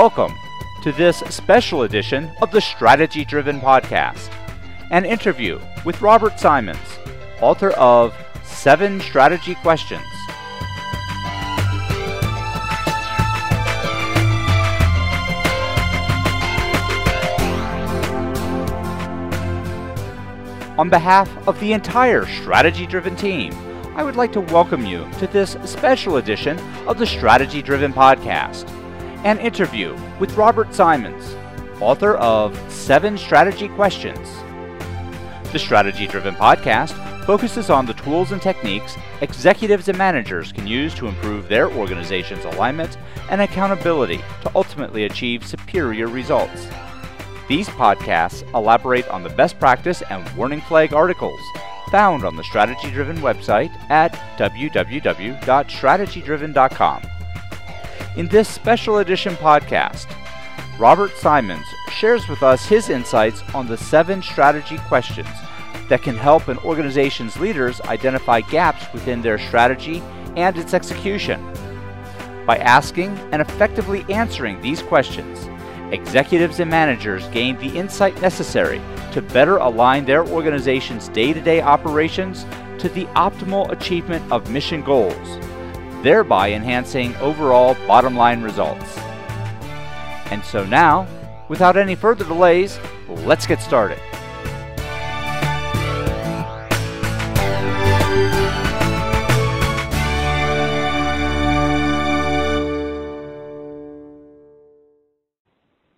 Welcome to this special edition of the Strategy Driven Podcast, an interview with Robert Simons, author of Seven Strategy Questions. On behalf of the entire Strategy Driven team, I would like to welcome you to this special edition of the Strategy Driven Podcast, an interview with Robert Simons, author of Seven Strategy Questions. The Strategy Driven Podcast focuses on the tools and techniques executives and managers can use to improve their organization's alignment and accountability to ultimately achieve superior results. These podcasts elaborate on the best practice and warning flag articles found on the Strategy Driven website at www.strategydriven.com. In this special edition podcast, Robert Simons shares with us his insights on the seven strategy questions that can help an organization's leaders identify gaps within their strategy and its execution. By asking and effectively answering these questions, executives and managers gain the insight necessary to better align their organization's day to day operations to the optimal achievement of mission goals, thereby enhancing overall bottom line results. And so now, without any further delays, let's get started.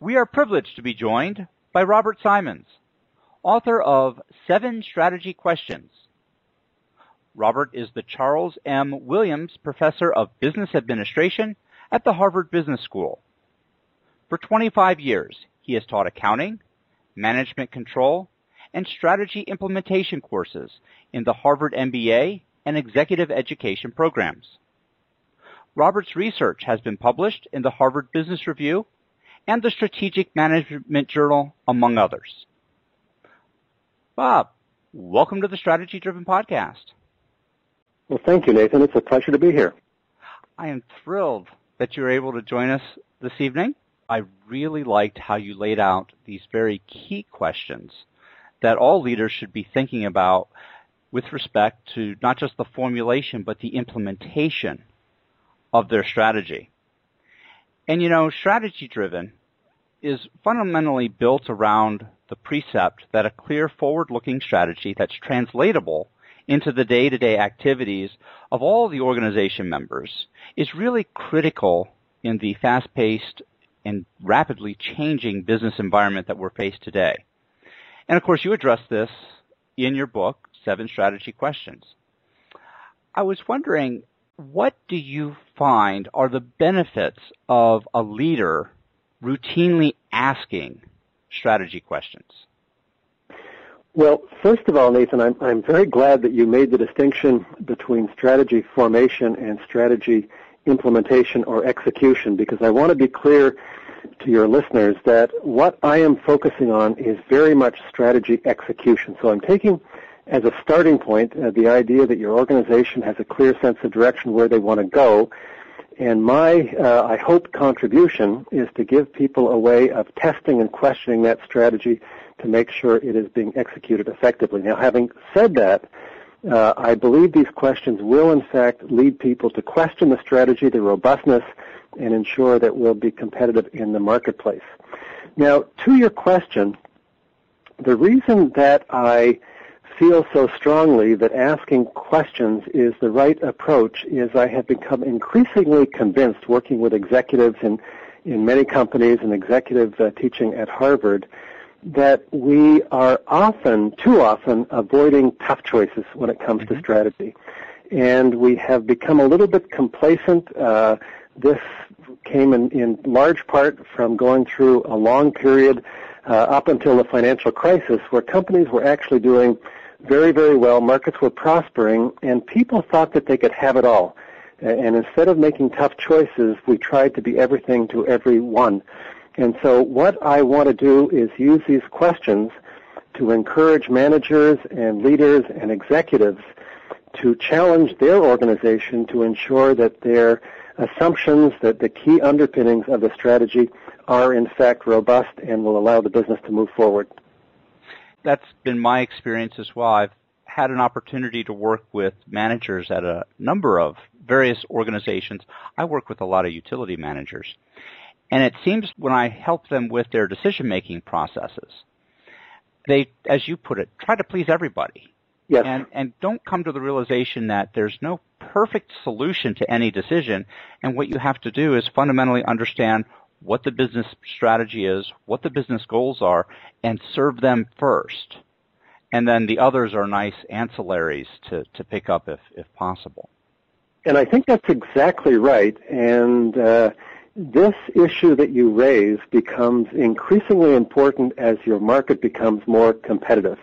We are privileged to be joined by Robert Simons, author of Seven Strategy Questions. Robert is the Charles M. Williams Professor of Business Administration at the Harvard Business School. For 25 years, he has taught accounting, management control, and strategy implementation courses in the Harvard MBA and executive education programs. Robert's research has been published in the Harvard Business Review and the Strategic Management Journal, among others. Bob, welcome to the Strategy Driven Podcast. Well, thank you, Nathan. It's a pleasure to be here. I am thrilled that you're able to join us this evening. I really liked how you laid out these very key questions that all leaders should be thinking about with respect to not just the formulation, but the implementation of their strategy. And you know, strategy driven is fundamentally built around the precept that a clear forward-looking strategy that's translatable into the day-to-day activities of all the organization members is really critical in the fast-paced and rapidly changing business environment that we're faced today. And of course, you address this in your book, Seven Strategy Questions. I was wondering, what do you find are the benefits of a leader routinely asking strategy questions? Well, first of all, Nathan, I'm, I'm very glad that you made the distinction between strategy formation and strategy implementation or execution because I want to be clear to your listeners that what I am focusing on is very much strategy execution. So I'm taking as a starting point uh, the idea that your organization has a clear sense of direction where they want to go. And my, uh, I hope, contribution is to give people a way of testing and questioning that strategy to make sure it is being executed effectively. Now, having said that, uh, I believe these questions will, in fact, lead people to question the strategy, the robustness, and ensure that we'll be competitive in the marketplace. Now, to your question, the reason that I feel so strongly that asking questions is the right approach is I have become increasingly convinced working with executives in, in many companies and executive uh, teaching at Harvard that we are often, too often, avoiding tough choices when it comes mm-hmm. to strategy. And we have become a little bit complacent. Uh, this came in, in large part from going through a long period uh, up until the financial crisis where companies were actually doing very, very well. Markets were prospering, and people thought that they could have it all. And instead of making tough choices, we tried to be everything to everyone. And so what I want to do is use these questions to encourage managers and leaders and executives to challenge their organization to ensure that they're assumptions that the key underpinnings of the strategy are in fact robust and will allow the business to move forward. That's been my experience as well. I've had an opportunity to work with managers at a number of various organizations. I work with a lot of utility managers. And it seems when I help them with their decision making processes, they, as you put it, try to please everybody. Yes. And, and don't come to the realization that there's no perfect solution to any decision. And what you have to do is fundamentally understand what the business strategy is, what the business goals are, and serve them first. And then the others are nice ancillaries to, to pick up if, if possible. And I think that's exactly right. And uh, this issue that you raise becomes increasingly important as your market becomes more competitive.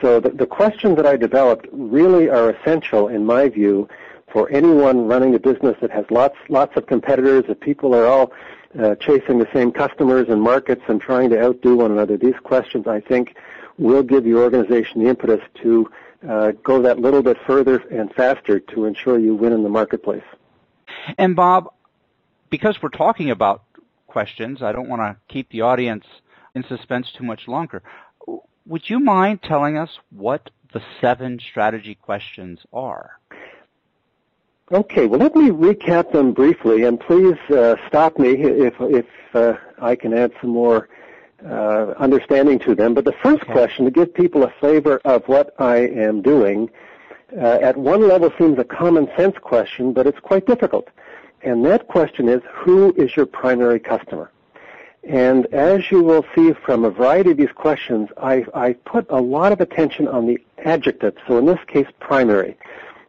So the, the questions that I developed really are essential, in my view, for anyone running a business that has lots lots of competitors, that people are all uh, chasing the same customers and markets and trying to outdo one another. These questions, I think, will give your organization the impetus to uh, go that little bit further and faster to ensure you win in the marketplace. And Bob, because we're talking about questions, I don't want to keep the audience in suspense too much longer. Would you mind telling us what the seven strategy questions are? Okay, well, let me recap them briefly, and please uh, stop me if if uh, I can add some more uh, understanding to them. But the first okay. question, to give people a flavor of what I am doing, uh, at one level seems a common sense question, but it's quite difficult. And that question is, who is your primary customer? And as you will see from a variety of these questions, I, I put a lot of attention on the adjective. So in this case, primary.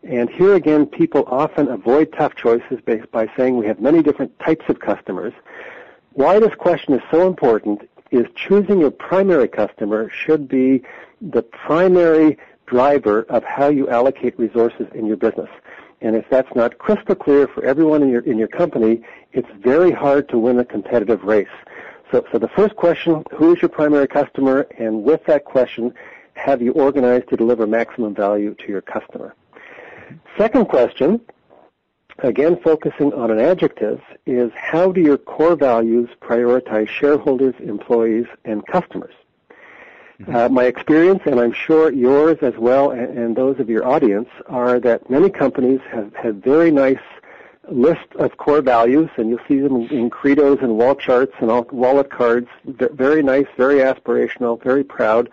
And here again, people often avoid tough choices based by saying we have many different types of customers. Why this question is so important is choosing your primary customer should be the primary driver of how you allocate resources in your business. And if that's not crystal clear for everyone in your in your company, it's very hard to win a competitive race. So, so the first question, who is your primary customer? And with that question, have you organized to deliver maximum value to your customer? Second question, again focusing on an adjective, is how do your core values prioritize shareholders, employees, and customers? Mm-hmm. Uh, my experience, and I'm sure yours as well, and, and, those of your audience, are that many companies have, have very nice list of core values, and you'll see them in credos and wall charts and all, wallet cards. Very nice, very aspirational, very proud.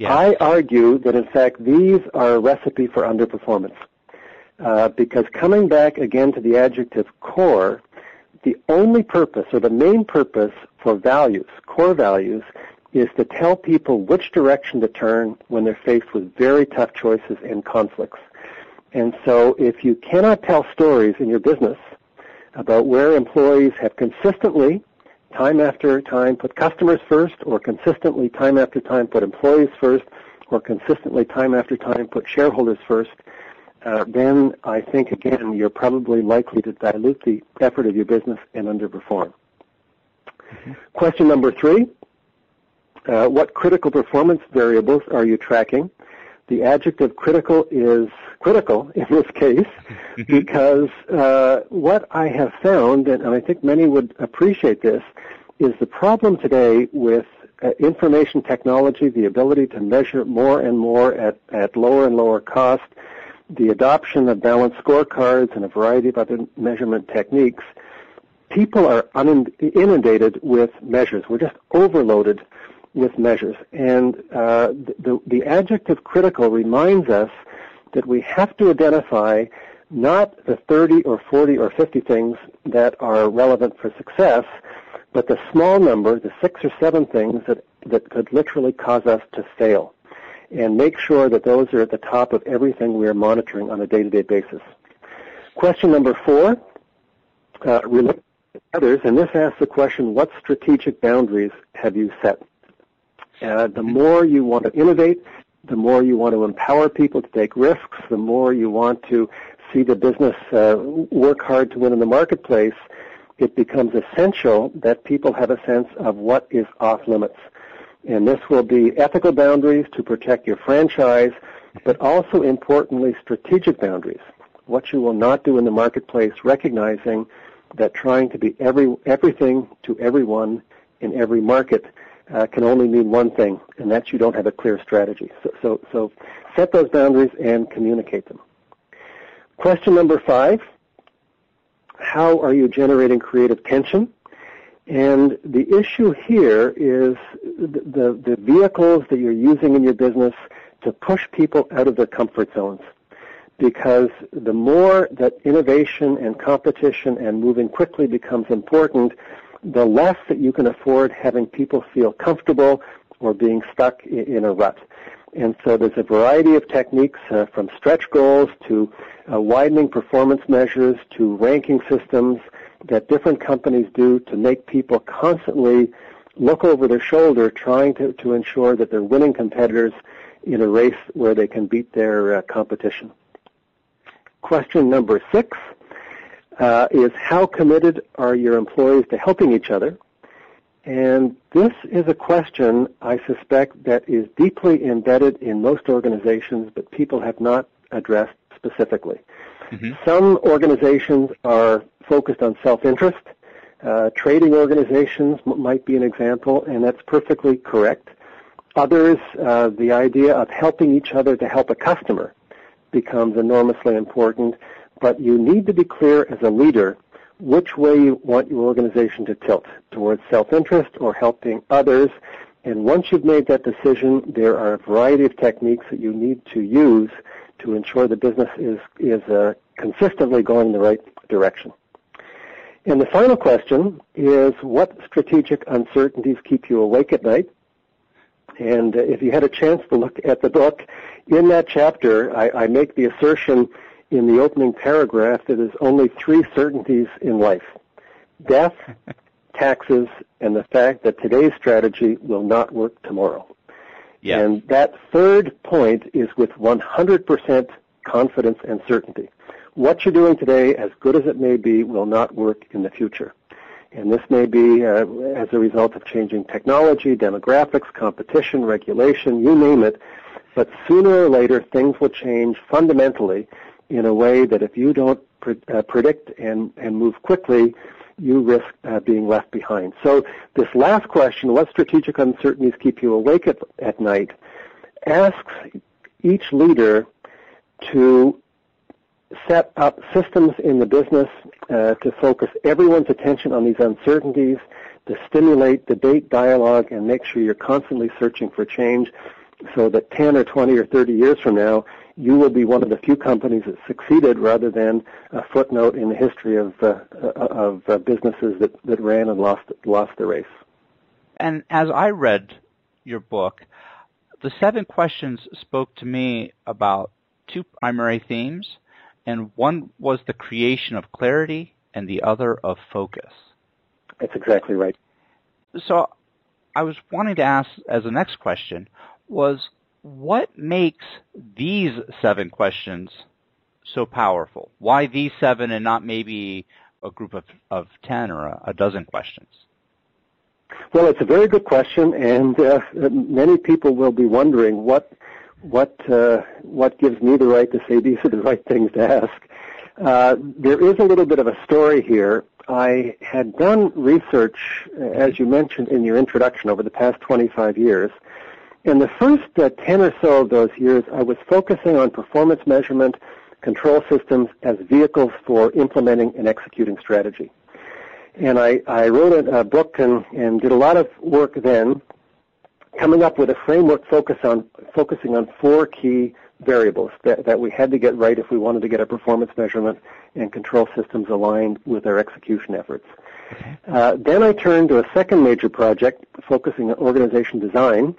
I argue that in fact these are a recipe for underperformance. Uh, because coming back again to the adjective core, the only purpose or the main purpose for values, core values, is to tell people which direction to turn when they're faced with very tough choices and conflicts. And so if you cannot tell stories in your business about where employees have consistently time after time put customers first or consistently time after time put employees first or consistently time after time put shareholders first, uh, then I think again you're probably likely to dilute the effort of your business and underperform. Mm-hmm. Question number three, uh, what critical performance variables are you tracking? The adjective critical is critical in this case because uh, what I have found, and I think many would appreciate this, is the problem today with uh, information technology, the ability to measure more and more at, at lower and lower cost, the adoption of balanced scorecards and a variety of other measurement techniques, people are inundated with measures. We're just overloaded with measures. And uh, the, the adjective critical reminds us that we have to identify not the 30 or 40 or 50 things that are relevant for success, but the small number, the six or seven things that, that could literally cause us to fail. And make sure that those are at the top of everything we are monitoring on a day-to-day basis. Question number four, uh, related to others, and this asks the question, what strategic boundaries have you set? Uh, the more you want to innovate, the more you want to empower people to take risks, the more you want to see the business uh, work hard to win in the marketplace, it becomes essential that people have a sense of what is off limits. And this will be ethical boundaries to protect your franchise, but also importantly strategic boundaries. what you will not do in the marketplace, recognizing that trying to be every everything to everyone in every market uh, can only mean one thing, and that's you don't have a clear strategy. So, so, so set those boundaries and communicate them. Question number five, how are you generating creative tension? And the issue here is the, the, the vehicles that you're using in your business to push people out of their comfort zones because the more that innovation and competition and moving quickly becomes important, the less that you can afford having people feel comfortable or being stuck in a rut. And so there's a variety of techniques uh, from stretch goals to uh, widening performance measures to ranking systems that different companies do to make people constantly look over their shoulder trying to, to ensure that they're winning competitors in a race where they can beat their uh, competition. Question number six uh, is how committed are your employees to helping each other? And this is a question I suspect that is deeply embedded in most organizations, but people have not addressed specifically. Mm-hmm. Some organizations are focused on self-interest. Uh, trading organizations m- might be an example, and that's perfectly correct. Others, uh, the idea of helping each other to help a customer becomes enormously important, but you need to be clear as a leader which way you want your organization to tilt, towards self-interest or helping others. And once you've made that decision, there are a variety of techniques that you need to use to ensure the business is, is uh, consistently going in the right direction. And the final question is what strategic uncertainties keep you awake at night? And if you had a chance to look at the book, in that chapter, I, I make the assertion in the opening paragraph that there's only three certainties in life. Death, taxes, and the fact that today's strategy will not work tomorrow. Yes. And that third point is with 100% confidence and certainty. What you're doing today, as good as it may be, will not work in the future. And this may be uh, as a result of changing technology, demographics, competition, regulation, you name it. But sooner or later, things will change fundamentally in a way that if you don't pre- uh, predict and, and move quickly, you risk uh, being left behind. So this last question, what strategic uncertainties keep you awake at, at night, asks each leader to set up systems in the business uh, to focus everyone's attention on these uncertainties, to stimulate debate, dialogue, and make sure you're constantly searching for change so that 10 or 20 or 30 years from now, you will be one of the few companies that succeeded rather than a footnote in the history of, uh, of uh, businesses that, that ran and lost, lost the race. And as I read your book, the seven questions spoke to me about two primary themes and one was the creation of clarity and the other of focus. That's exactly right. So I was wanting to ask as the next question was what makes these seven questions so powerful? Why these seven and not maybe a group of, of 10 or a, a dozen questions? Well, it's a very good question, and uh, many people will be wondering what what uh, what gives me the right to say these are the right things to ask. Uh, there is a little bit of a story here. I had done research, as you mentioned in your introduction, over the past 25 years. In the first uh, 10 or so of those years, I was focusing on performance measurement, control systems as vehicles for implementing and executing strategy. And I, I wrote a, a book and, and did a lot of work then coming up with a framework focus on, focusing on four key variables that, that we had to get right if we wanted to get our performance measurement and control systems aligned with our execution efforts. Uh, then I turned to a second major project focusing on organization design,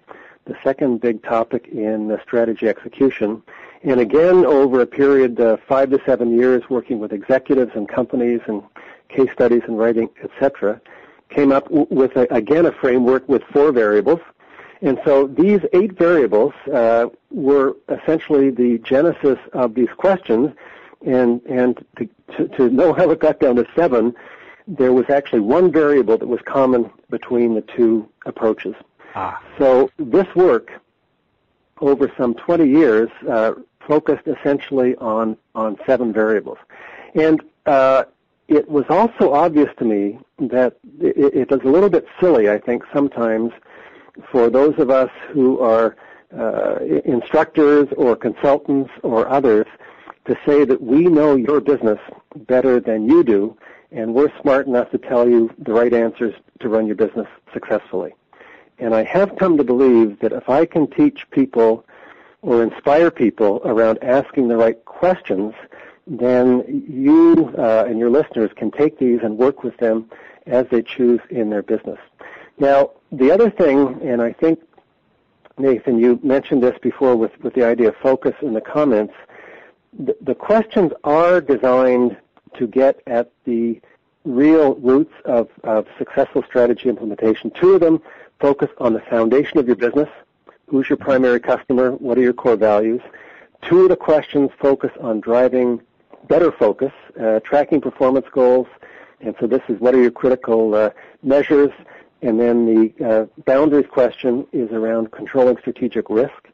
the second big topic in strategy execution. And again, over a period of five to seven years working with executives and companies and case studies and writing, etc., came up with, a, again, a framework with four variables and so these eight variables uh, were essentially the genesis of these questions. And, and to, to, to know how it got down to seven, there was actually one variable that was common between the two approaches. Ah. So this work, over some 20 years, uh, focused essentially on, on seven variables. And uh, it was also obvious to me that it, it was a little bit silly, I think, sometimes for those of us who are uh, instructors or consultants or others to say that we know your business better than you do, and we're smart enough to tell you the right answers to run your business successfully. And I have come to believe that if I can teach people or inspire people around asking the right questions, then you uh, and your listeners can take these and work with them as they choose in their business. Now, the other thing, and I think, Nathan, you mentioned this before with, with the idea of focus in the comments, the, the questions are designed to get at the real roots of, of successful strategy implementation. Two of them focus on the foundation of your business. Who's your primary customer? What are your core values? Two of the questions focus on driving better focus, uh, tracking performance goals, and so this is what are your critical uh, measures? And then the uh, boundaries question is around controlling strategic risk.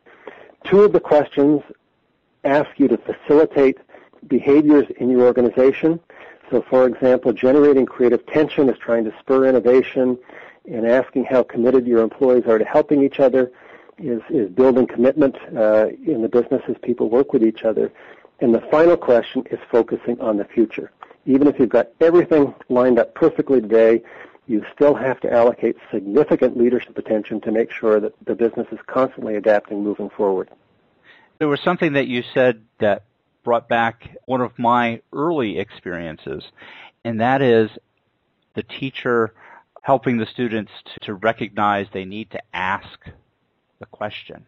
Two of the questions ask you to facilitate behaviors in your organization. So, for example, generating creative tension is trying to spur innovation, and asking how committed your employees are to helping each other is, is building commitment uh, in the business as people work with each other. And the final question is focusing on the future. Even if you've got everything lined up perfectly today, you still have to allocate significant leadership attention to make sure that the business is constantly adapting moving forward. There was something that you said that brought back one of my early experiences, and that is the teacher helping the students to recognize they need to ask the question.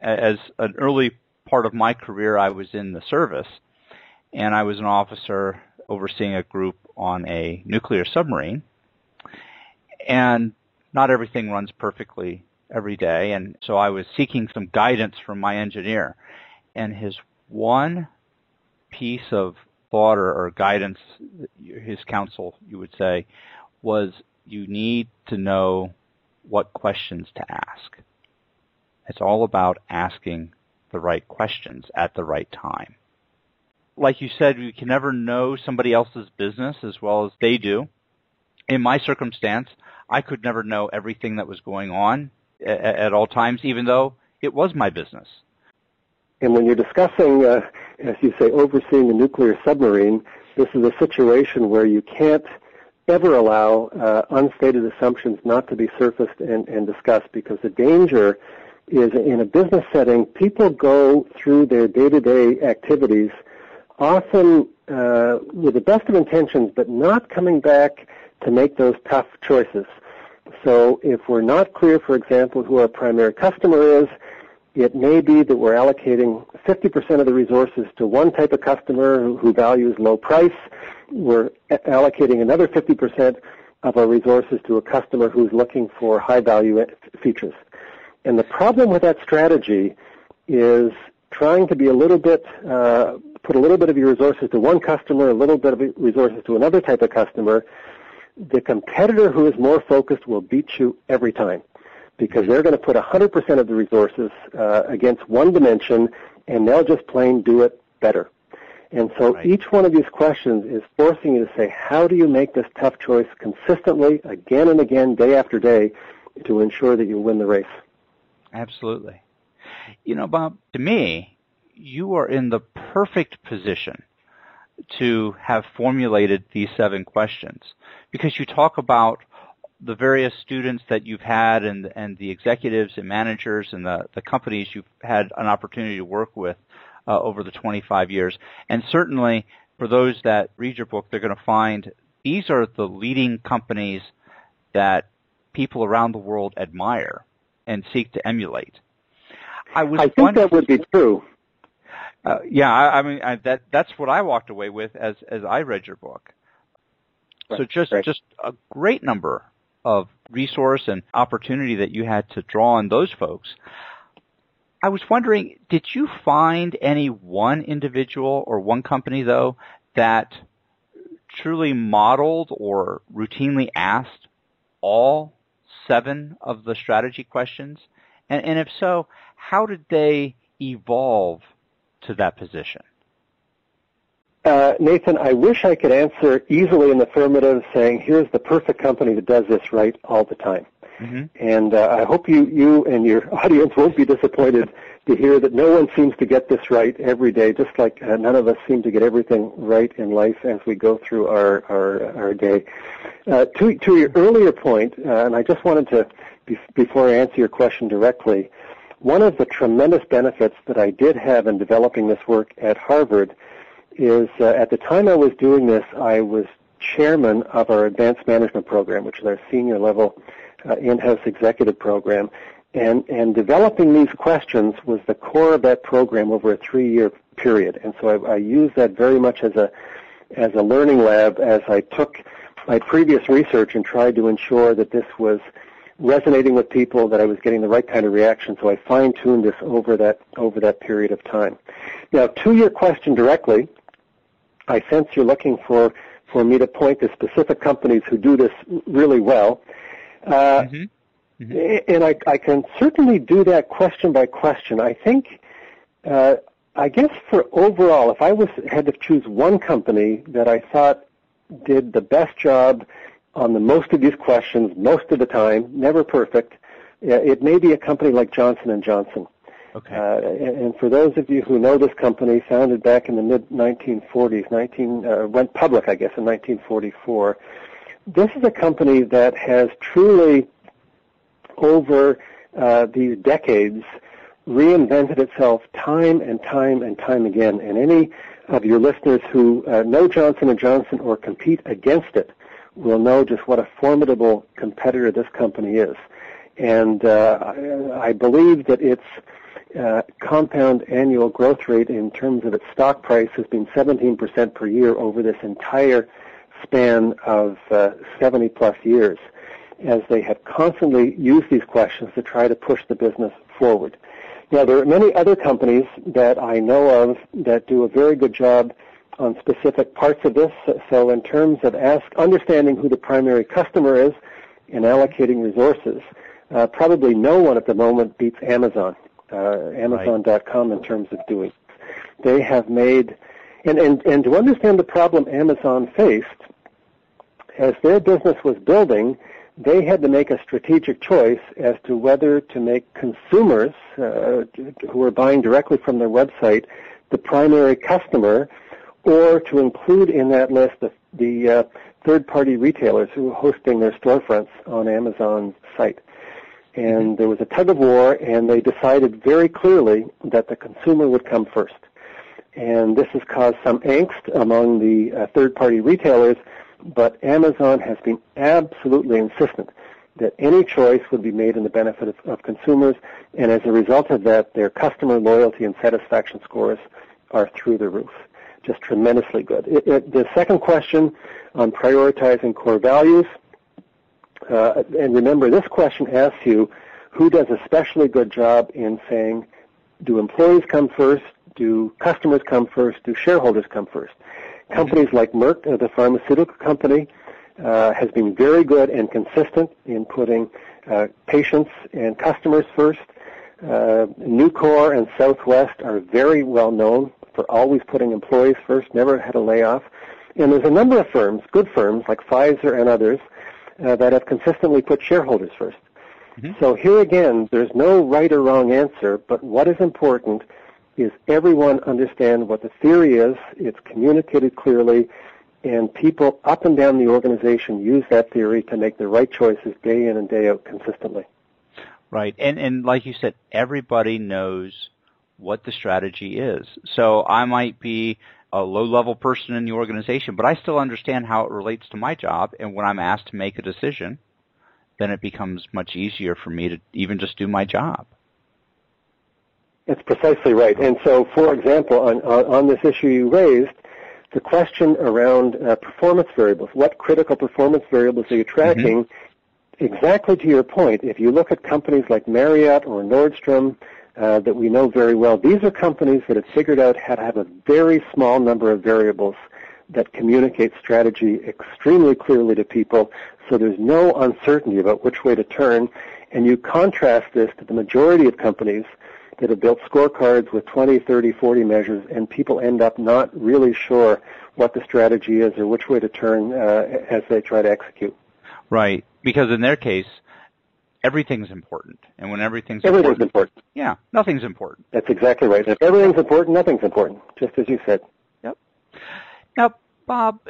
As an early part of my career, I was in the service, and I was an officer overseeing a group on a nuclear submarine. And not everything runs perfectly every day, and so I was seeking some guidance from my engineer. And his one piece of thought or, or guidance, his counsel, you would say, was you need to know what questions to ask. It's all about asking the right questions at the right time. Like you said, you can never know somebody else's business as well as they do. In my circumstance, I could never know everything that was going on at, at all times, even though it was my business. And when you're discussing, uh, as you say, overseeing a nuclear submarine, this is a situation where you can't ever allow uh, unstated assumptions not to be surfaced and, and discussed because the danger is in a business setting, people go through their day-to-day activities often uh, with the best of intentions, but not coming back to make those tough choices. So if we're not clear, for example, who our primary customer is, it may be that we're allocating 50% of the resources to one type of customer who, who values low price. We're allocating another 50% of our resources to a customer who's looking for high value features. And the problem with that strategy is trying to be a little bit, uh, put a little bit of your resources to one customer, a little bit of resources to another type of customer. The competitor who is more focused will beat you every time because they're going to put 100% of the resources uh, against one dimension and they'll just plain do it better. And so right. each one of these questions is forcing you to say, how do you make this tough choice consistently, again and again, day after day, to ensure that you win the race? Absolutely. You know, Bob, to me, you are in the perfect position to have formulated these seven questions because you talk about the various students that you've had and and the executives and managers and the, the companies you've had an opportunity to work with uh, over the 25 years. And certainly for those that read your book, they're going to find these are the leading companies that people around the world admire and seek to emulate. I was. I think that would be true. Uh, yeah, I, I mean I, that that's what I walked away with as as I read your book. Right, so just right. just a great number of resource and opportunity that you had to draw on those folks. I was wondering, did you find any one individual or one company though that truly modeled or routinely asked all seven of the strategy questions? And, and if so, how did they evolve to that position? Uh, Nathan, I wish I could answer easily in the affirmative saying, here's the perfect company that does this right all the time. Mm-hmm. And uh, I hope you, you and your audience won't be disappointed to hear that no one seems to get this right every day, just like uh, none of us seem to get everything right in life as we go through our, our, our day. Uh, to, to your earlier point, uh, and I just wanted to, before I answer your question directly, one of the tremendous benefits that I did have in developing this work at Harvard is uh, at the time I was doing this, I was chairman of our advanced management program, which is our senior level uh, in-house executive program. And, and developing these questions was the core of that program over a three-year period. And so I, I used that very much as a, as a learning lab as I took my previous research and tried to ensure that this was resonating with people, that I was getting the right kind of reaction. So I fine-tuned this over that, over that period of time. Now, to your question directly, I sense you're looking for, for me to point to specific companies who do this really well. Uh, mm-hmm. Mm-hmm. And I, I, can certainly do that question by question. I think, uh, I guess for overall, if I was had to choose one company that I thought did the best job on the most of these questions most of the time, never perfect, it may be a company like Johnson and Johnson. Okay. Uh, and, for those of you who know this company, founded back in the mid 1940s, 19 uh, went public, I guess, in 1944. This is a company that has truly, over uh, these decades, reinvented itself time and time and time again. And any of your listeners who uh, know Johnson and Johnson or compete against it will know just what a formidable competitor this company is. And uh, I, I believe that its uh, compound annual growth rate in terms of its stock price has been 17% per year over this entire span of uh, 70 plus years as they have constantly used these questions to try to push the business forward. Now, there are many other companies that I know of that do a very good job on specific parts of this. So in terms of ask, understanding who the primary customer is and allocating resources, uh, probably no one at the moment beats Amazon uh, Amazon.com in terms of doing. They have made, and, and, and to understand the problem Amazon faced, as their business was building, they had to make a strategic choice as to whether to make consumers uh, who are buying directly from their website the primary customer or to include in that list the, the uh, third-party retailers who are hosting their storefronts on Amazon's site and there was a tug of war, and they decided very clearly that the consumer would come first. And this has caused some angst among the uh, third-party retailers, but Amazon has been absolutely insistent that any choice would be made in the benefit of, of consumers, and as a result of that, their customer loyalty and satisfaction scores are through the roof. Just tremendously good. It, it, the second question on prioritizing core values, uh, and remember, this question asks you who does a especially good job in saying, do employees come first? Do customers come first? Do shareholders come 1st mm-hmm. Companies like Merck, uh, the pharmaceutical company, uh, has been very good and consistent in putting uh, patients and customers first. Uh, Nucor and Southwest are very well known for always putting employees first, never had a layoff. And there's a number of firms, good firms like Pfizer and others, uh, that have consistently put shareholders 1st mm-hmm. So here again, there's no right or wrong answer, but what is important is everyone understand what the theory is, it's communicated clearly, and people up and down the organization use that theory to make the right choices day in and day out consistently. Right. And and like you said, everybody knows what the strategy is. So I might be a low level person in the organization, but I still understand how it relates to my job. And when I'm asked to make a decision, then it becomes much easier for me to even just do my job. That's precisely right. And so, for example, on, on, this issue you raised, the question around uh, performance variables, what critical performance variables are you tracking? Mm-hmm. Exactly to your point, if you look at companies like Marriott or Nordstrom, uh, that we know very well. These are companies that have figured out how to have a very small number of variables that communicate strategy extremely clearly to people so there's no uncertainty about which way to turn. And you contrast this to the majority of companies that have built scorecards with 20, 30, 40 measures, and people end up not really sure what the strategy is or which way to turn uh, as they try to execute. Right, because in their case, everything's important, and when everything's everything's important, important, yeah, nothing's important. That's exactly right. If everything's important, nothing's important, just as you said. Yep. Now, Bob,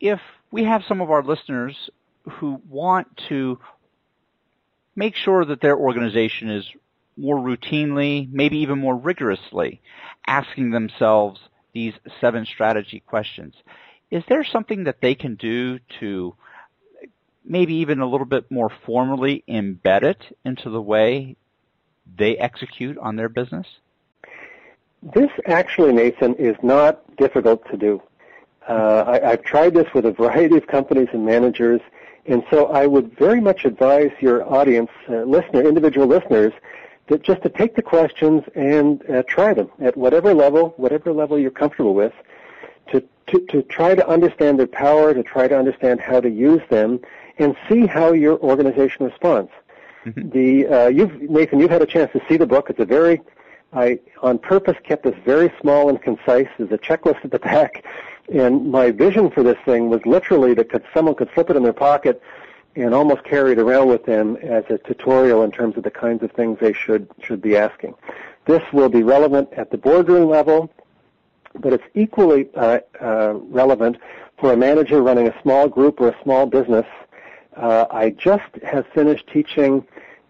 if we have some of our listeners who want to make sure that their organization is more routinely, maybe even more rigorously, asking themselves these seven strategy questions. Is there something that they can do to maybe even a little bit more formally embed it into the way they execute on their business? This actually, Nathan, is not difficult to do. Uh, I, have tried this with a variety of companies and managers, and so I would very much advise your audience, uh, listener, individual listeners, that just to take the questions and uh, try them at whatever level, whatever level you're comfortable with, to, to, to try to understand their power, to try to understand how to use them, and see how your organization responds. Mm-hmm. The uh, you've Nathan, you've had a chance to see the book. It's a very I on purpose kept this very small and concise. There's a checklist at the back, and my vision for this thing was literally that could, someone could slip it in their pocket and almost carry it around with them as a tutorial in terms of the kinds of things they should should be asking. This will be relevant at the boardroom level, but it's equally uh, uh, relevant for a manager running a small group or a small business. Uh, I just have finished teaching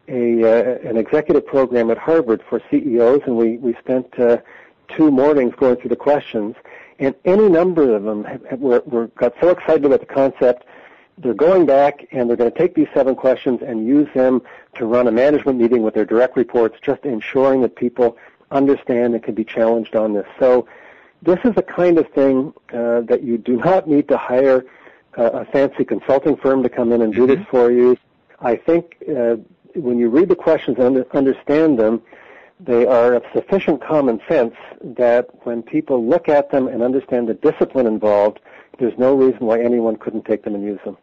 a uh, an executive program at Harvard for CEOs, and we we spent uh, two mornings going through the questions, and any number of them have, have, were, were got so excited about the concept they're going back and they're going to take these seven questions and use them to run a management meeting with their direct reports, just ensuring that people understand and can be challenged on this. So this is the kind of thing uh, that you do not need to hire uh, a fancy consulting firm to come in and do mm-hmm. this for you. I think uh, when you read the questions and understand them, they are of sufficient common sense that when people look at them and understand the discipline involved, there's no reason why anyone couldn't take them and use them.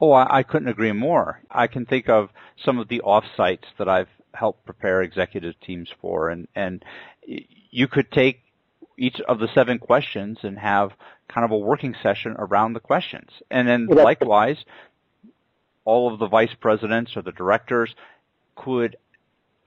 Oh, I, I couldn't agree more. I can think of some of the offsites that I've helped prepare executive teams for, and and you could take each of the seven questions and have kind of a working session around the questions, and then well, likewise, all of the vice presidents or the directors could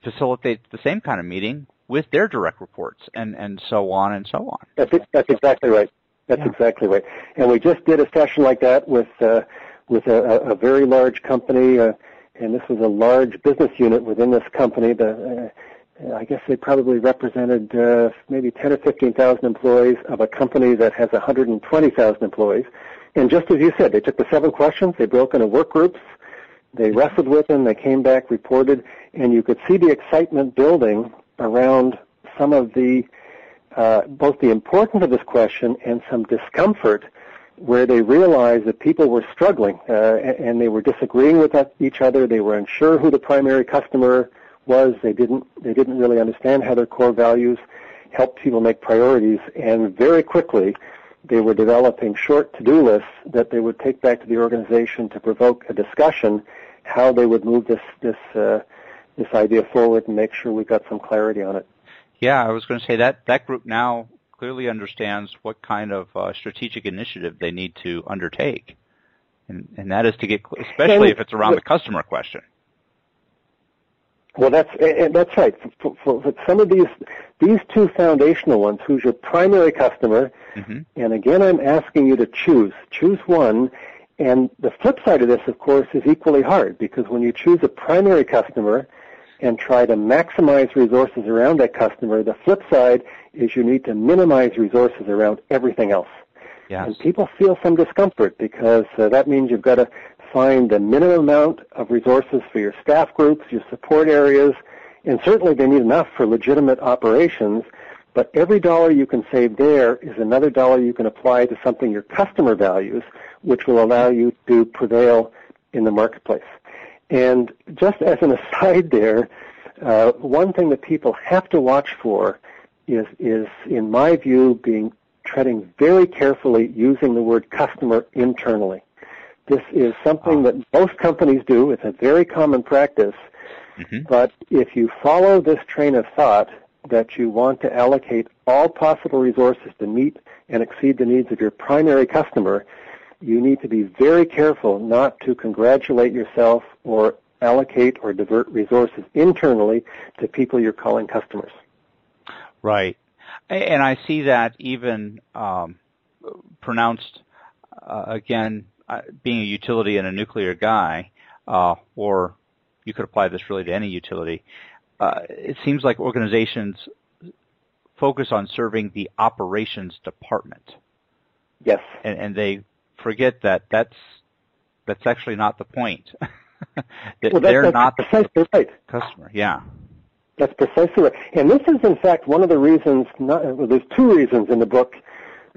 facilitate the same kind of meeting with their direct reports, and and so on and so on. That's that's exactly right. That's yeah. exactly right. And we just did a session like that with uh, with a, a very large company, uh, and this was a large business unit within this company. The uh, I guess they probably represented uh, maybe 10 or 15,000 employees of a company that has 120,000 employees. And just as you said, they took the seven questions, they broke into work groups, they wrestled with them, they came back, reported, and you could see the excitement building around some of the uh, both the importance of this question and some discomfort where they realized that people were struggling uh, and they were disagreeing with each other. They were unsure who the primary customer was. They didn't they didn't really understand how their core values helped people make priorities. And very quickly, they were developing short to-do lists that they would take back to the organization to provoke a discussion how they would move this this uh, this idea forward and make sure we got some clarity on it. Yeah, I was going to say that that group now clearly understands what kind of uh, strategic initiative they need to undertake, and, and that is to get, especially if it's around the customer question. Well, that's and that's right. For, for, for, some of these these two foundational ones, who's your primary customer, mm-hmm. and again, I'm asking you to choose choose one. And the flip side of this, of course, is equally hard because when you choose a primary customer, and try to maximize resources around that customer. The flip side is you need to minimize resources around everything else. Yes. And people feel some discomfort because uh, that means you've got to find the minimum amount of resources for your staff groups, your support areas, and certainly they need enough for legitimate operations. But every dollar you can save there is another dollar you can apply to something your customer values, which will allow you to prevail in the marketplace. And just as an aside there, uh, one thing that people have to watch for is, is, in my view, being treading very carefully using the word customer internally. This is something that most companies do. It's a very common practice. Mm-hmm. But if you follow this train of thought that you want to allocate all possible resources to meet and exceed the needs of your primary customer, you need to be very careful not to congratulate yourself or allocate or divert resources internally to people you're calling customers. Right. And I see that even um, pronounced, uh, again, being a utility and a nuclear guy, uh, or you could apply this really to any utility, uh, it seems like organizations focus on serving the operations department. Yes. And, and they forget that that's that's actually not the point. well, they're not the right. customer. Yeah. That's precisely right. And this is, in fact, one of the reasons. Not, well, there's two reasons in the book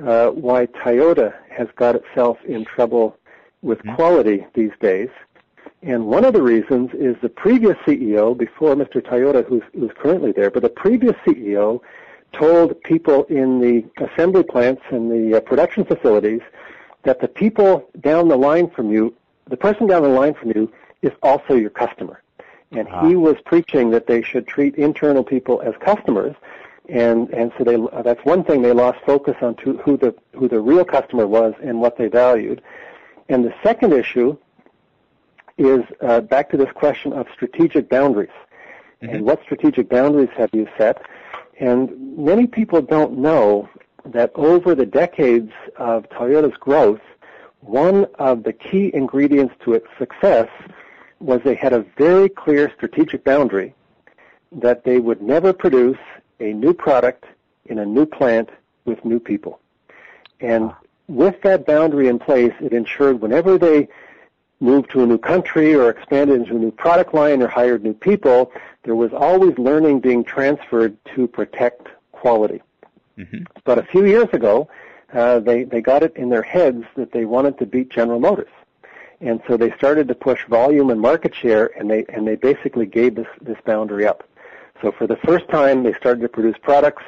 uh, why Toyota has got itself in trouble with mm-hmm. quality these days. And one of the reasons is the previous CEO, before Mr. Toyota, who's, who's currently there, but the previous CEO told people in the assembly plants and the uh, production facilities that the people down the line from you, the person down the line from you, is also your customer. And he was preaching that they should treat internal people as customers, and and so they that's one thing they lost focus on to who the who the real customer was and what they valued. And the second issue is uh, back to this question of strategic boundaries. Mm-hmm. And what strategic boundaries have you set? And many people don't know that over the decades of Toyota's growth, one of the key ingredients to its success was they had a very clear strategic boundary that they would never produce a new product in a new plant with new people. And with that boundary in place, it ensured whenever they moved to a new country or expanded into a new product line or hired new people, there was always learning being transferred to protect quality. Mm-hmm. But a few years ago, uh, they, they got it in their heads that they wanted to beat General Motors. And so they started to push volume and market share, and they and they basically gave this this boundary up. So for the first time, they started to produce products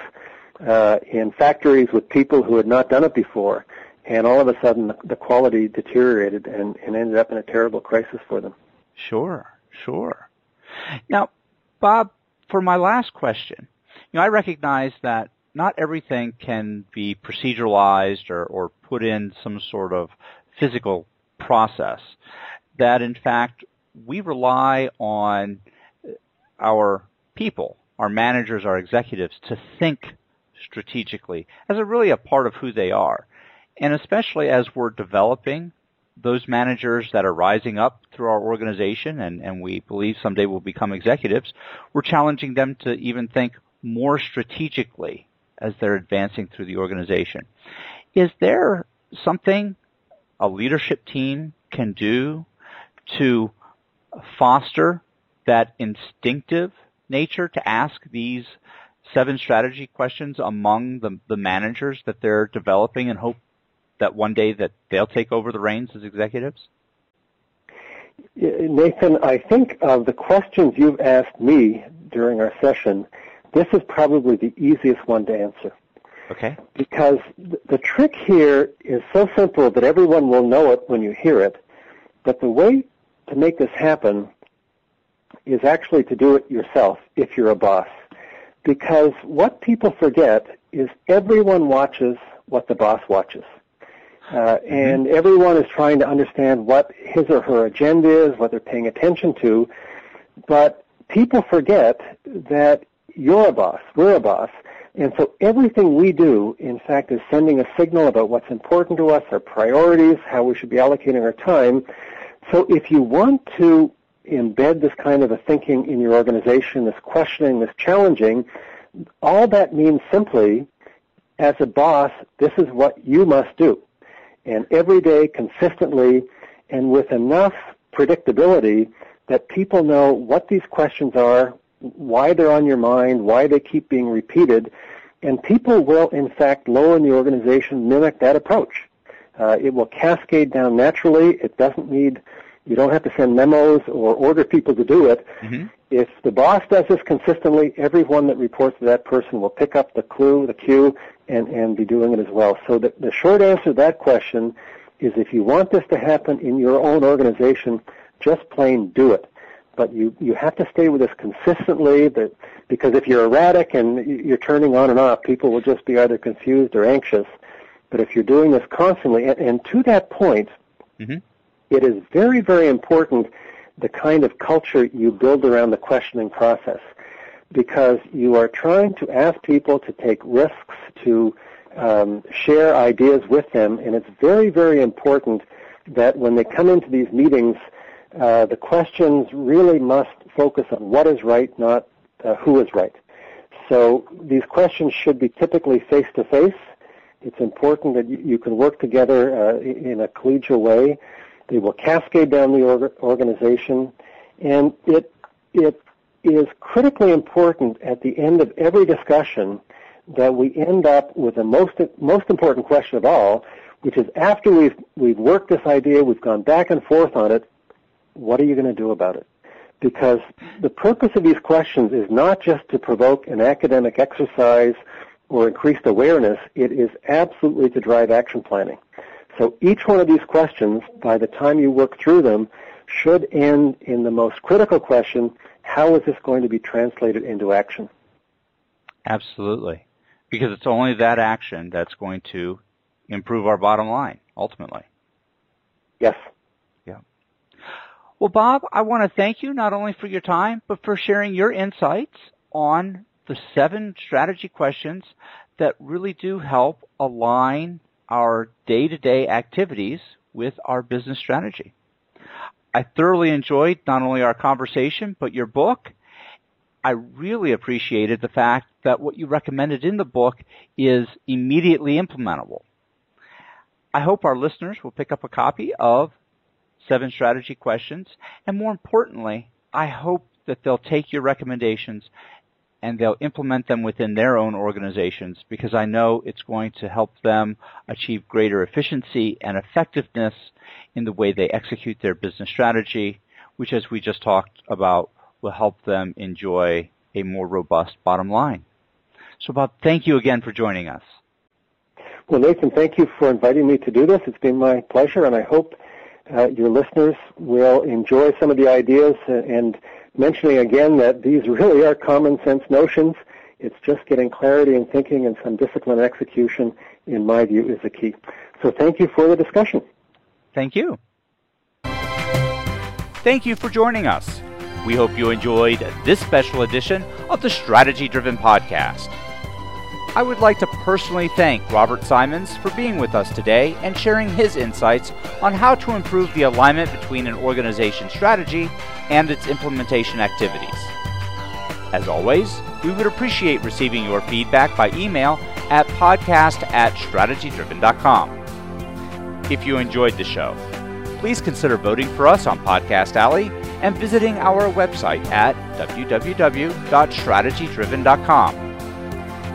uh, in factories with people who had not done it before, and all of a sudden the, quality deteriorated and, and ended up in a terrible crisis for them. Sure, sure. Now, Bob, for my last question, you know, I recognize that not everything can be proceduralized or, or put in some sort of physical process. That in fact, we rely on our people, our managers, our executives to think strategically as a really a part of who they are. And especially as we're developing those managers that are rising up through our organization and, and we believe someday will become executives, we're challenging them to even think more strategically as they're advancing through the organization. Is there something a leadership team can do to foster that instinctive nature to ask these seven strategy questions among the, the managers that they're developing and hope that one day that they'll take over the reins as executives? Nathan, I think of the questions you've asked me during our session, this is probably the easiest one to answer. Okay. Because the trick here is so simple that everyone will know it when you hear it, but the way to make this happen is actually to do it yourself if you're a boss. Because what people forget is everyone watches what the boss watches. Uh, mm-hmm. and everyone is trying to understand what his or her agenda is, what they're paying attention to. But people forget that you're a boss, we're a boss, and so everything we do, in fact, is sending a signal about what's important to us, our priorities, how we should be allocating our time. So if you want to embed this kind of a thinking in your organization, this questioning, this challenging, all that means simply, as a boss, this is what you must do. And every day, consistently, and with enough predictability that people know what these questions are, why they're on your mind, why they keep being repeated, and people will, in fact, lower in the organization mimic that approach. Uh, it will cascade down naturally. It doesn't need, you don't have to send memos or order people to do it. Mm-hmm. If the boss does this consistently, everyone that reports to that person will pick up the clue, the cue, and, and be doing it as well. So the, the short answer to that question is if you want this to happen in your own organization, just plain do it. but you, you have to stay with this consistently that, because if you're erratic and you're turning on and off, people will just be either confused or anxious. But if you're doing this constantly, and, and to that point, mm-hmm. it is very, very important the kind of culture you build around the questioning process because you are trying to ask people to take risks, to um, share ideas with them, and it's very, very important that when they come into these meetings, uh, the questions really must focus on what is right, not uh, who is right. So these questions should be typically face to face. It's important that you, can work together uh, in a collegial way. They will cascade down the org- organization, and it it is critically important at the end of every discussion that we end up with the most most important question of all, which is after we've we've worked this idea, we've gone back and forth on it, what are you going to do about it? Because the purpose of these questions is not just to provoke an academic exercise or increased awareness, it is absolutely to drive action planning. So each one of these questions, by the time you work through them, should end in the most critical question, how is this going to be translated into action? Absolutely. Because it's only that action that's going to improve our bottom line, ultimately. Yes. Yeah. Well, Bob, I want to thank you not only for your time, but for sharing your insights on the seven strategy questions that really do help align our day-to-day activities with our business strategy. I thoroughly enjoyed not only our conversation, but your book. I really appreciated the fact that what you recommended in the book is immediately implementable. I hope our listeners will pick up a copy of Seven Strategy Questions, and more importantly, I hope that they'll take your recommendations and they'll implement them within their own organizations because I know it's going to help them achieve greater efficiency and effectiveness in the way they execute their business strategy, which as we just talked about will help them enjoy a more robust bottom line. So Bob, thank you again for joining us. Well, Nathan, thank you for inviting me to do this. It's been my pleasure, and I hope uh, your listeners will enjoy some of the ideas and mentioning again that these really are common sense notions. It's just getting clarity in thinking and some discipline and execution, in my view, is the key. So thank you for the discussion. Thank you. Thank you for joining us. We hope you enjoyed this special edition of the Strategy Driven Podcast. I would like to personally thank Robert Simons for being with us today and sharing his insights on how to improve the alignment between an organization's strategy and its implementation activities. As always, we would appreciate receiving your feedback by email at podcast at strategydriven.com. If you enjoyed the show, please consider voting for us on Podcast Alley and visiting our website at www.strategydriven.com.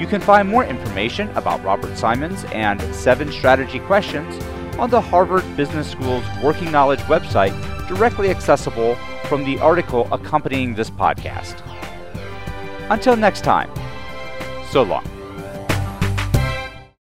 You can find more information about Robert Simons and seven strategy questions on the Harvard Business School's Working Knowledge website, directly accessible from the article accompanying this podcast. Until next time, so long.